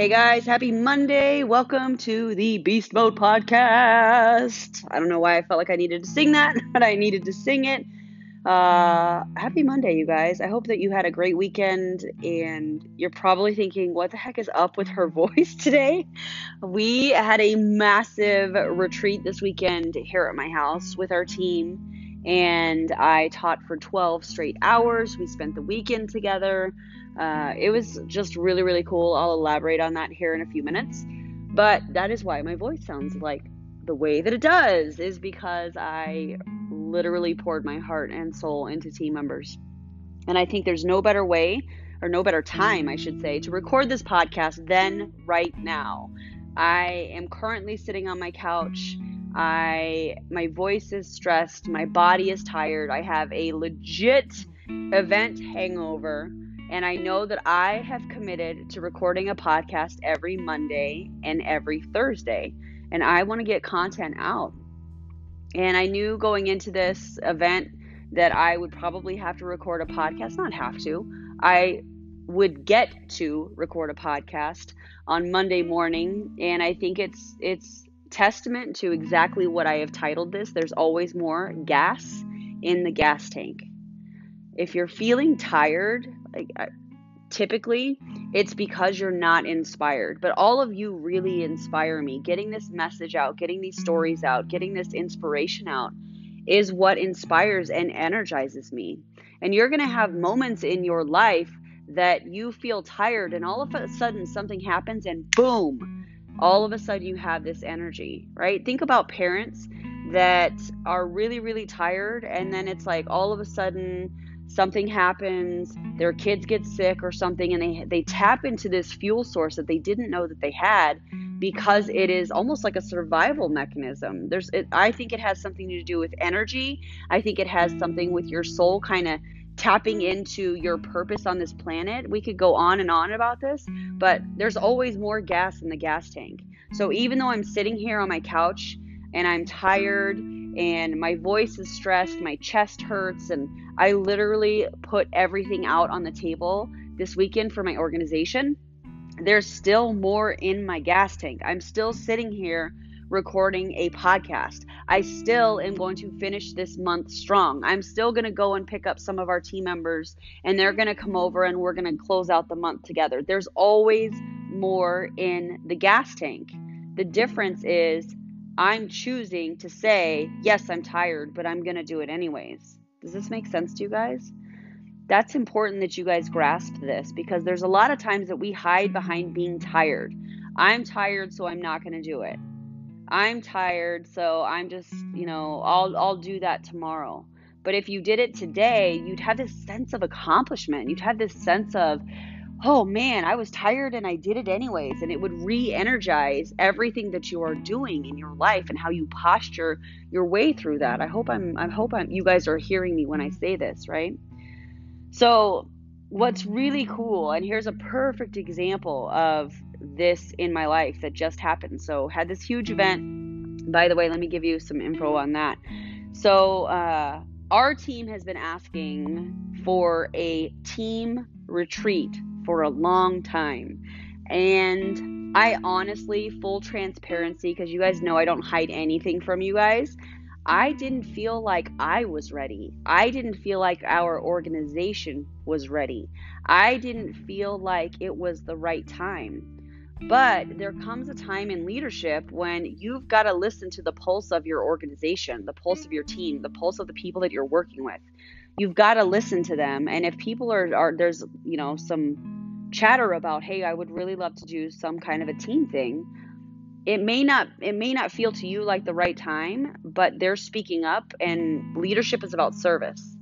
Hey guys, happy Monday. Welcome to the Beast Mode podcast. I don't know why I felt like I needed to sing that, but I needed to sing it. Uh, happy Monday, you guys. I hope that you had a great weekend and you're probably thinking, what the heck is up with her voice today? We had a massive retreat this weekend here at my house with our team, and I taught for 12 straight hours. We spent the weekend together. Uh, it was just really, really cool. I'll elaborate on that here in a few minutes. But that is why my voice sounds like the way that it does, is because I literally poured my heart and soul into team members. And I think there's no better way, or no better time, I should say, to record this podcast than right now. I am currently sitting on my couch. I my voice is stressed, my body is tired. I have a legit event hangover, and I know that I have committed to recording a podcast every Monday and every Thursday, and I want to get content out. And I knew going into this event that I would probably have to record a podcast, not have to. I would get to record a podcast on Monday morning, and I think it's it's testament to exactly what I have titled this. There's always more gas in the gas tank. If you're feeling tired, like uh, typically it's because you're not inspired. But all of you really inspire me. Getting this message out, getting these stories out, getting this inspiration out is what inspires and energizes me. And you're going to have moments in your life that you feel tired, and all of a sudden something happens, and boom, all of a sudden you have this energy, right? Think about parents that are really, really tired, and then it's like all of a sudden something happens, their kids get sick or something, and they they tap into this fuel source that they didn't know that they had because it is almost like a survival mechanism. There's, it, I think it has something to do with energy. I think it has something with your soul kind of tapping into your purpose on this planet. We could go on and on about this, but there's always more gas in the gas tank. So even though I'm sitting here on my couch and I'm tired and my voice is stressed, my chest hurts, and I literally put everything out on the table this weekend for my organization. There's still more in my gas tank. I'm still sitting here recording a podcast. I still am going to finish this month strong. I'm still going to go and pick up some of our team members and they're going to come over and we're going to close out the month together. There's always more in the gas tank. The difference is I'm choosing to say, yes, I'm tired, but I'm going to do it anyways. Does this make sense to you guys? That's important that you guys grasp this because there's a lot of times that we hide behind being tired. I'm tired, so I'm not going to do it. I'm tired, so I'm just, you know, I'll I'll do that tomorrow. But if you did it today, you'd have this sense of accomplishment. You'd have this sense of oh man, I was tired and I did it anyways. And it would re energize everything that you are doing in your life and how you posture your way through that. I hope I'm, I hope I'm, you guys are hearing me when I say this, right? So, what's really cool, and here's a perfect example of this in my life that just happened. So, had this huge event. By the way, let me give you some info on that. So, uh, our team has been asking for a team retreat for a long time. And I honestly, full transparency, because you guys know I don't hide anything from you guys, I didn't feel like I was ready. I didn't feel like our organization was ready. I didn't feel like it was the right time. But there comes a time in leadership when you've got to listen to the pulse of your organization, the pulse of your team, the pulse of the people that you're working with you've got to listen to them. And if people are, are there's, you know, some chatter about, hey, I would really love to do some kind of a team thing. It may not it may not feel to you like the right time, but they're speaking up and leadership is about service.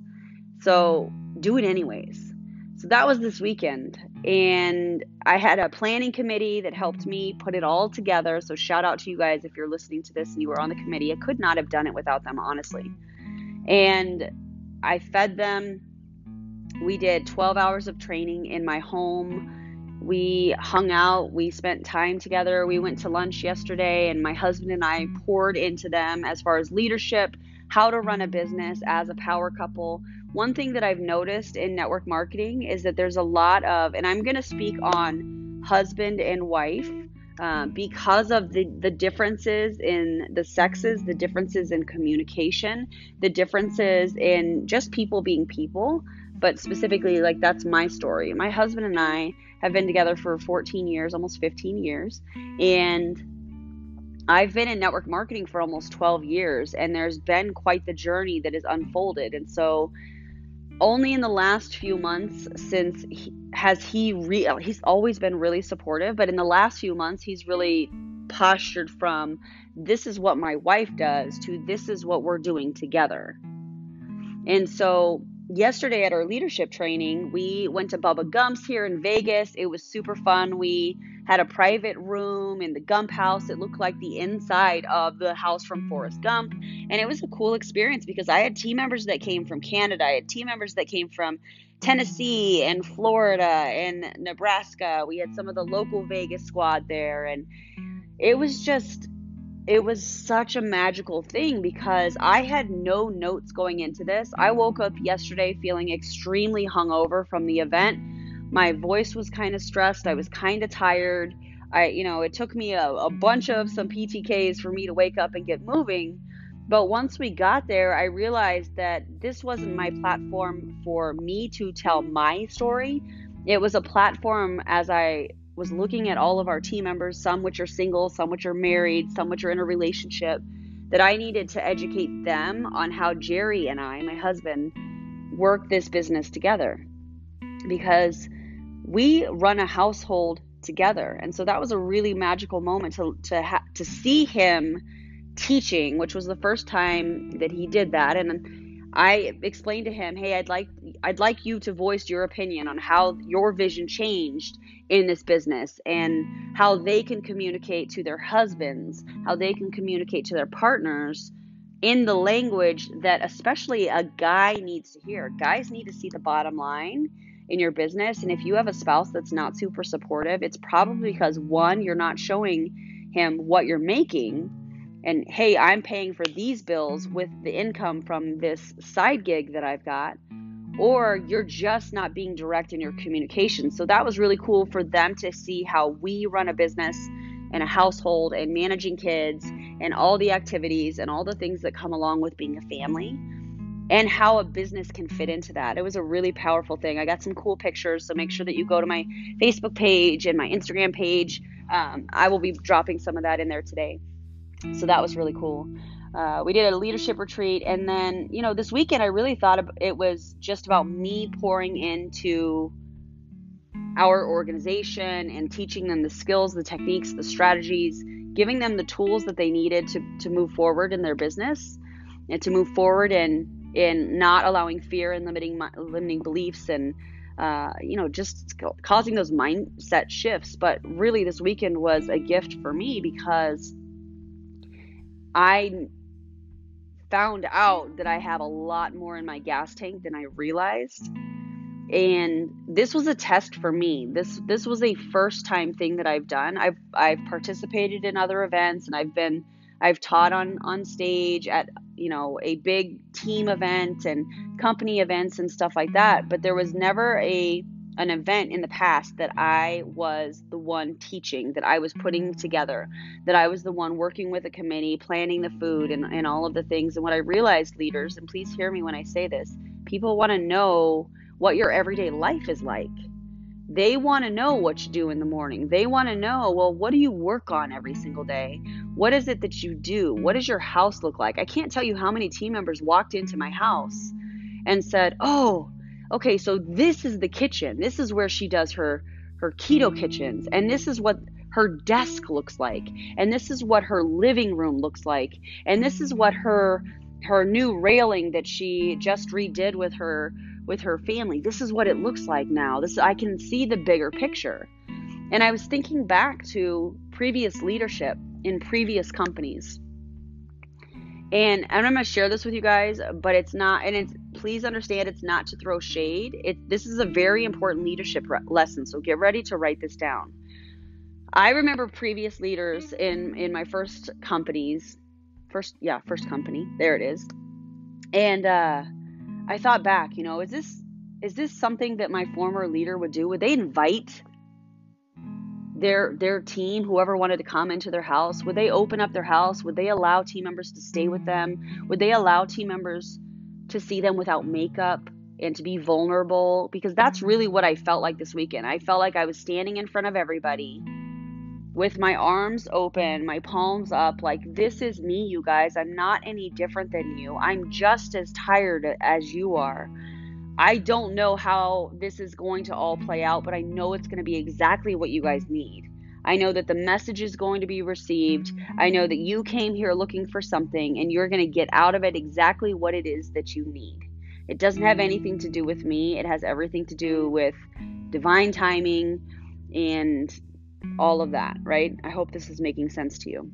So do it anyways. So that was this weekend. And I had a planning committee that helped me put it all together. So shout out to you guys if you're listening to this and you were on the committee. I could not have done it without them, honestly. And I fed them. We did 12 hours of training in my home. We hung out. We spent time together. We went to lunch yesterday, and my husband and I poured into them as far as leadership, how to run a business as a power couple. One thing that I've noticed in network marketing is that there's a lot of, and I'm going to speak on husband and wife uh, because of the, the differences in the sexes, the differences in communication, the differences in just people being people. But specifically, like that's my story. My husband and I have been together for 14 years, almost 15 years. And I've been in network marketing for almost 12 years, and there's been quite the journey that has unfolded. And so, only in the last few months since he, has he re- he's always been really supportive but in the last few months he's really postured from this is what my wife does to this is what we're doing together. And so yesterday at our leadership training we went to bubba gump's here in vegas. It was super fun. We had a private room in the gump house it looked like the inside of the house from forrest gump and it was a cool experience because i had team members that came from canada i had team members that came from Tennessee and Florida and Nebraska. We had some of the local Vegas squad there and it was just it was such a magical thing because I had no notes going into this. I woke up yesterday feeling extremely hungover from the event. My voice was kind of stressed. I was kind of tired. I, you know, it took me a, a bunch of some PTKs for me to wake up and get moving. But once we got there, I realized that this wasn't my platform for me to tell my story. It was a platform as I was looking at all of our team members, some which are single, some which are married, some which are in a relationship, that I needed to educate them on how Jerry and I, my husband, work this business together. Because we run a household together. And so that was a really magical moment to to ha- to see him teaching, which was the first time that he did that. And I explained to him, "Hey, I'd like I'd like you to voice your opinion on how your vision changed in this business and how they can communicate to their husbands, how they can communicate to their partners." in the language that especially a guy needs to hear. Guys need to see the bottom line in your business. And if you have a spouse that's not super supportive, it's probably because one, you're not showing him what you're making and hey, I'm paying for these bills with the income from this side gig that I've got, or you're just not being direct in your communication. So that was really cool for them to see how we run a business and a household and managing kids and all the activities and all the things that come along with being a family and how a business can fit into that. It was a really powerful thing. I got some cool pictures, so make sure that you go to my Facebook page and my Instagram page. Um, I will be dropping some of that in there today. So that was really cool. Uh, we did a leadership retreat, and then you know this weekend I really thought it was just about me pouring into our organization and teaching them the skills, the techniques, the strategies, giving them the tools that they needed to to move forward in their business and to move forward in in not allowing fear and limiting limiting beliefs and uh, you know just causing those mindset shifts. But really, this weekend was a gift for me because I found out that I have a lot more in my gas tank than I realized. And this was a test for me. This this was a first time thing that I've done. I've I've participated in other events and I've been I've taught on on stage at you know a big team event and company events and stuff like that, but there was never a an event in the past that I was the one teaching, that I was putting together, that I was the one working with a committee, planning the food and, and all of the things. And what I realized, leaders, and please hear me when I say this, people want to know what your everyday life is like. They want to know what you do in the morning. They want to know, well, what do you work on every single day? What is it that you do? What does your house look like? I can't tell you how many team members walked into my house and said, oh, okay, so this is the kitchen. This is where she does her her keto kitchens and this is what her desk looks like and this is what her living room looks like and this is what her her new railing that she just redid with her with her family this is what it looks like now this i can see the bigger picture and i was thinking back to previous leadership in previous companies and I'm gonna share this with you guys, but it's not, and it's please understand it's not to throw shade. It this is a very important leadership re- lesson, so get ready to write this down. I remember previous leaders in in my first companies, first yeah, first company. There it is, and uh, I thought back, you know, is this is this something that my former leader would do? Would they invite their their team, whoever wanted to come into their house, would they open up their house? Would they allow team members to stay with them? Would they allow team members to see them without makeup and to be vulnerable? Because that's really what I felt like this weekend. I felt like I was standing in front of everybody with my arms open, my palms up, like this is me, you guys. I'm not any different than you. I'm just as tired as you are. I don't know how this is going to all play out, but I know it's going to be exactly what you guys need. I know that the message is going to be received. I know that you came here looking for something and you're going to get out of it exactly what it is that you need. It doesn't have anything to do with me, it has everything to do with divine timing and all of that, right? I hope this is making sense to you.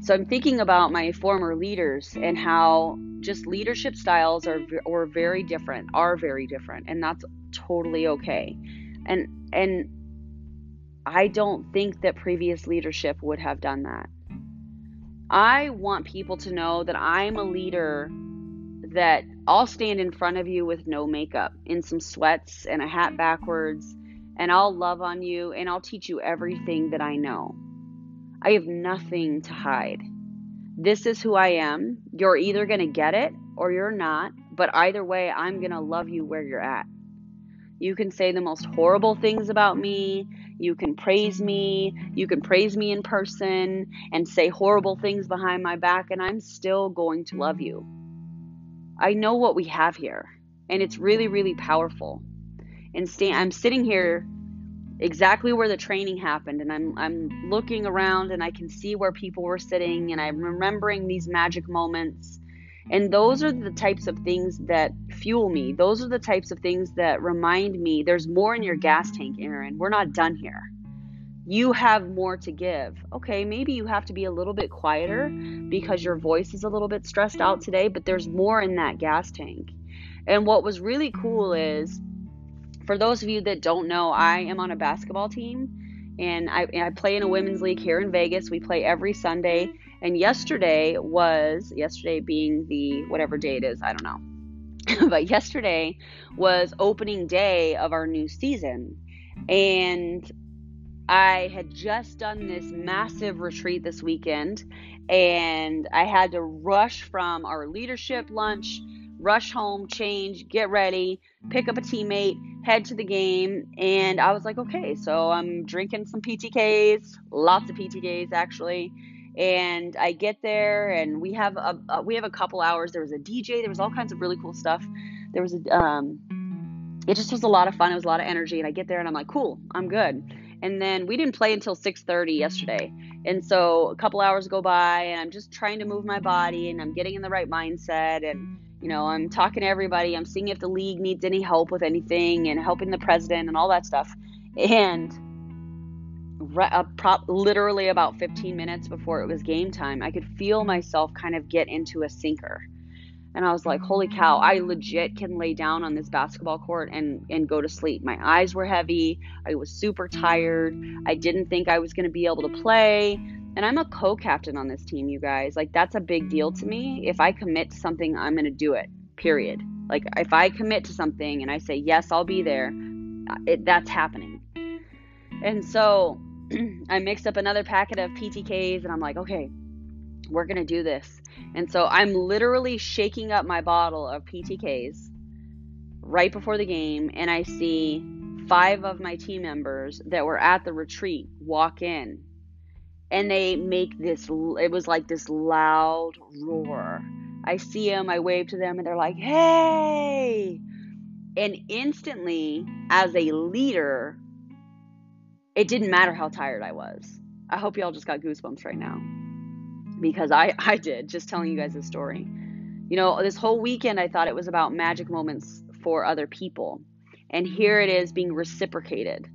So I'm thinking about my former leaders and how just leadership styles are or very different, are very different, and that's totally okay. And and I don't think that previous leadership would have done that. I want people to know that I'm a leader that I'll stand in front of you with no makeup, in some sweats and a hat backwards, and I'll love on you and I'll teach you everything that I know. I have nothing to hide. This is who I am. You're either going to get it or you're not, but either way, I'm going to love you where you're at. You can say the most horrible things about me. You can praise me. You can praise me in person and say horrible things behind my back, and I'm still going to love you. I know what we have here, and it's really, really powerful. And sta- I'm sitting here exactly where the training happened and I'm I'm looking around and I can see where people were sitting and I'm remembering these magic moments. And those are the types of things that fuel me. Those are the types of things that remind me there's more in your gas tank, Erin. We're not done here. You have more to give. Okay, maybe you have to be a little bit quieter because your voice is a little bit stressed out today, but there's more in that gas tank. And what was really cool is for those of you that don't know, I am on a basketball team and I, I, play in a women's league here in Vegas. We play every Sunday. And yesterday was, yesterday being the whatever day it is, I don't know. but yesterday was opening day of our new season. And I had just done this massive retreat this weekend. And I had to rush from our leadership lunch rush home, change, get ready, pick up a teammate, head to the game. And I was like, okay, so I'm drinking some PTKs, lots of PTKs actually. And I get there, and we have a, a we have a couple hours. There was a DJ. There was all kinds of really cool stuff. There was a um, it just was a lot of fun. It was a lot of energy. And I get there, and I'm like, cool, I'm good. And then we didn't play until 6:30 yesterday. And so a couple hours go by, and I'm just trying to move my body, and I'm getting in the right mindset, and you know, I'm talking to everybody. I'm seeing if the league needs any help with anything and helping the president and all that stuff. And uh, prop, literally about 15 minutes before it was game time, I could feel myself kind of get into a sinker. And I was like, holy cow, I legit can lay down on this basketball court and, and go to sleep. My eyes were heavy. I was super tired. I didn't think I was going to be able to play. And I'm a co captain on this team, you guys. Like, that's a big deal to me. If I commit to something, I'm going to do it, period. Like, if I commit to something and I say, yes, I'll be there, uh, it, that's happening. And so I mixed up another packet of PTKs and I'm like, okay, we're going to do this. And so I'm literally shaking up my bottle of PTKs right before the game and I see five of my team members that were at the retreat walk in and they make this it was like this loud roar. I see them i wave to them and they're like hey! And instantly as a leader it didn't matter how tired i was. I hope y'all just got goosebumps right now. Because i i did just telling you guys this story. You know this whole weekend i thought it was about magic moments for other people. And here it is being reciprocated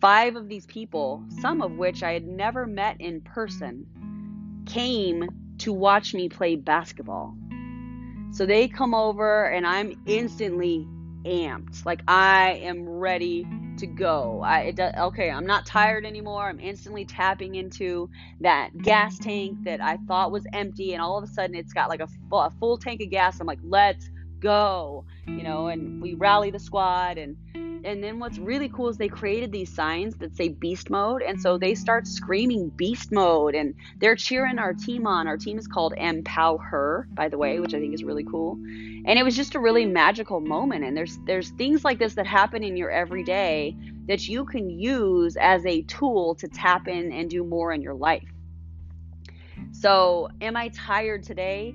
Five of these people, some of which I had never met in person, came to watch me play basketball. So they come over, and I'm instantly amped. Like I am ready to go. I okay. I'm not tired anymore. I'm instantly tapping into that gas tank that I thought was empty, and all of a sudden it's got like a a full tank of gas. I'm like, let's go, you know, and we rally the squad and and then what's really cool is they created these signs that say beast mode. And so they start screaming beast mode. And they're cheering our team on. Our team is called empower by the way which i think is really cool. And it was just a really magical moment. And there's there's things like this that happen in your everyday that you can use as a tool to tap in and do more in your life. So am i tired today?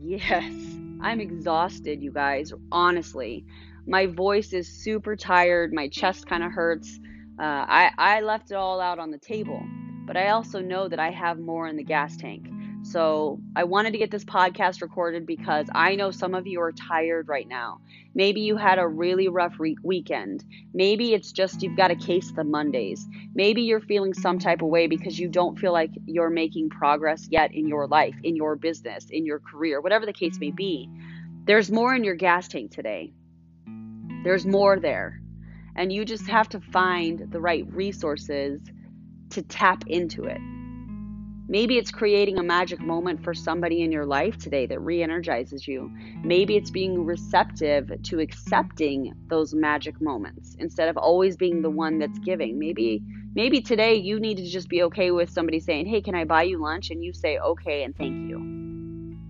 Yes. I'm exhausted you guys honestly my voice is super tired. My chest kind of hurts. Uh, I, I left it all out on the table, but I also know that I have more in the gas tank. So I wanted to get this podcast recorded because I know some of you are tired right now. Maybe you had a really rough re- weekend. Maybe it's just you've got a case the Mondays. Maybe you're feeling some type of way because you don't feel like you're making progress yet in your life, in your business, in your career, whatever the case may be. There's more in your gas tank today. There's mm-hmm. more there. And you just have to find the right resources to tap into it. Maybe it's creating a magic moment for somebody in your life today that re energizes you. Maybe it's being receptive to accepting those magic moments instead of always being the one that's giving. Maybe maybe today you need to just be okay with somebody saying, "Hey, can I buy you lunch?" and you say, "Okay" and thank you.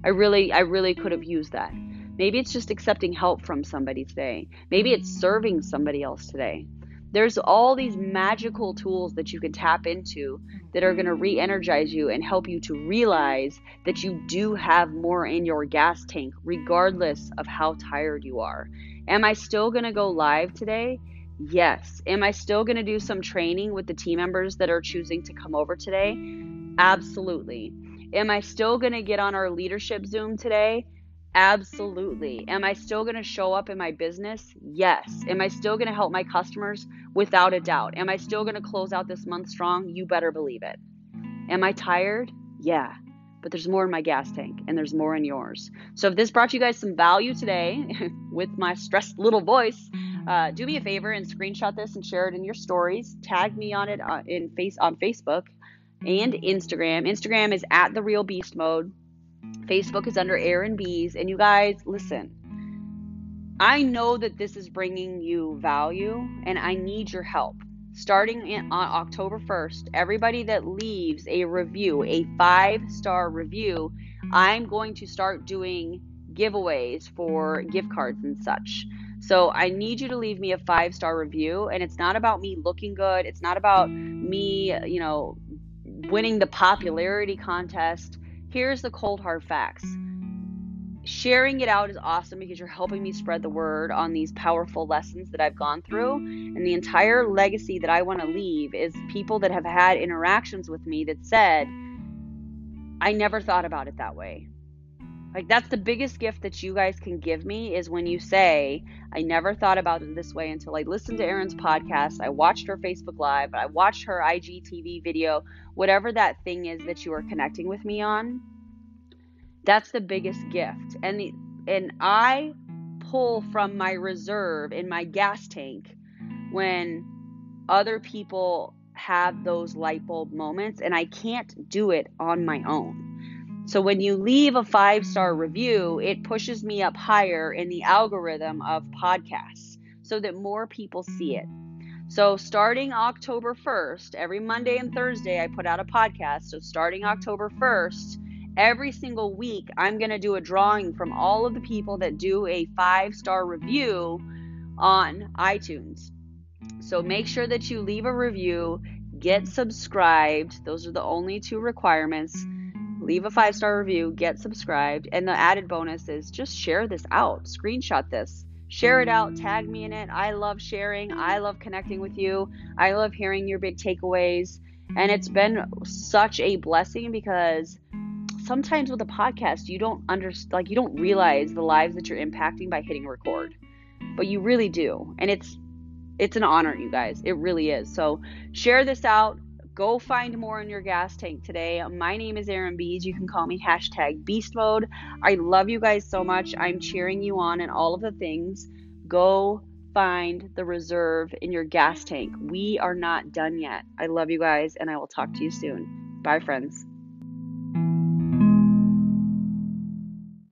I really I really could have used that. Maybe it's just accepting help from somebody today. Maybe it's mm. serving somebody else today. There's all these magical tools that you can tap into that are going to re energize you and help you to realize that you do have more in your gas tank, regardless of how tired you are. Am I still going to go live today? Yes. Am I still going to do some training with the team members that are choosing to come over today? Absolutely. Am I still going to get on our leadership Zoom today? Absolutely. Am I still going to show up in my business? Yes. Am I still going to help my customers? Without a doubt. Am I still going to close out this month strong? You better believe it. Am I tired? Yeah. But there's more in my gas tank and there's more in yours. So if this brought you guys some value today with my stressed little voice, uh, do me a favor and screenshot this and share it in your stories. Tag me on it uh, in face on Facebook and Instagram. Instagram is at the real beast mode. Facebook is under Erin Biest. And you guys, listen, I know that this is bringing you value and I need your help. Starting in, on October 1st, everybody that leaves a review, a five star review, I'm going to start doing giveaways for gift cards and such. So I need you to leave me a five star review. And it's not about me looking good, it's not about me, you know, winning the popularity contest here's the cold hard facts. Sharing it out is awesome because you're helping me spread the word on these powerful lessons that I've gone through. And the entire legacy that I want to leave is people that have had interactions with me that said, I never thought about it that way. Like that's the biggest gift that you guys can give me is when you say, I never thought about it this way until I listened to Erin's podcast, I watched her Facebook live, I watched her IGTV video, whatever that thing is that you are connecting with me on. That's the biggest gift. And the, and I pull from my reserve in my gas tank when other people have those light bulb moments and I can't do it on my own. So when you leave a five star review, it pushes me up higher in the algorithm of podcasts so that more people see it. So starting October 1st, every Monday and Thursday, I put out a podcast. So starting October 1st, every single week, I'm going to do a drawing from all of the people that do a five star review on iTunes. So make sure that you leave a review, get subscribed. Those are the only two requirements leave a five star review, get subscribed, and the added bonus is just share this out, screenshot this, share it out, tag me in it. I love sharing, I love connecting with you, I love hearing your big takeaways, and it's been such a blessing because sometimes with a podcast you don't understand like you don't realize the lives that you're impacting by hitting record. But you really do. And it's it's an honor you guys. It really is. So share this out Go find more in your gas tank today. My name is Erin Biest. You can call me hashtag beast mode. I love you guys so much. I'm cheering you on and all of the things. Go find the reserve in your gas tank. We are not done yet. I love you guys and I will talk to you soon. Bye, friends.